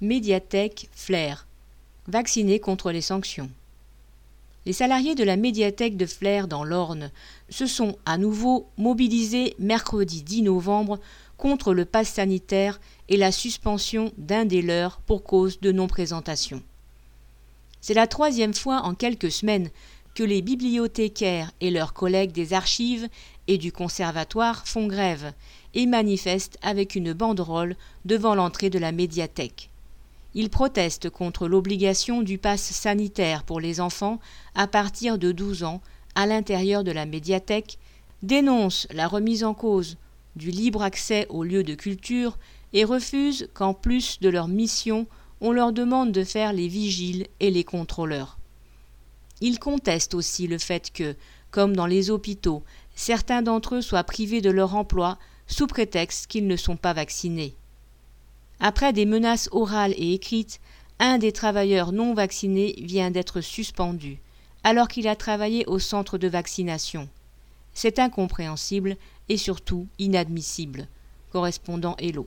Médiathèque Flair. Vaccinés contre les sanctions. Les salariés de la médiathèque de Flair dans l'Orne se sont à nouveau mobilisés mercredi 10 novembre contre le pass sanitaire et la suspension d'un des leurs pour cause de non-présentation. C'est la troisième fois en quelques semaines que les bibliothécaires et leurs collègues des archives et du conservatoire font grève et manifestent avec une banderole devant l'entrée de la médiathèque. Ils protestent contre l'obligation du pass sanitaire pour les enfants à partir de 12 ans à l'intérieur de la médiathèque, dénoncent la remise en cause du libre accès aux lieux de culture et refusent qu'en plus de leur mission, on leur demande de faire les vigiles et les contrôleurs. Ils contestent aussi le fait que, comme dans les hôpitaux, certains d'entre eux soient privés de leur emploi sous prétexte qu'ils ne sont pas vaccinés. Après des menaces orales et écrites, un des travailleurs non vaccinés vient d'être suspendu, alors qu'il a travaillé au centre de vaccination. C'est incompréhensible et surtout inadmissible. Correspondant Hello.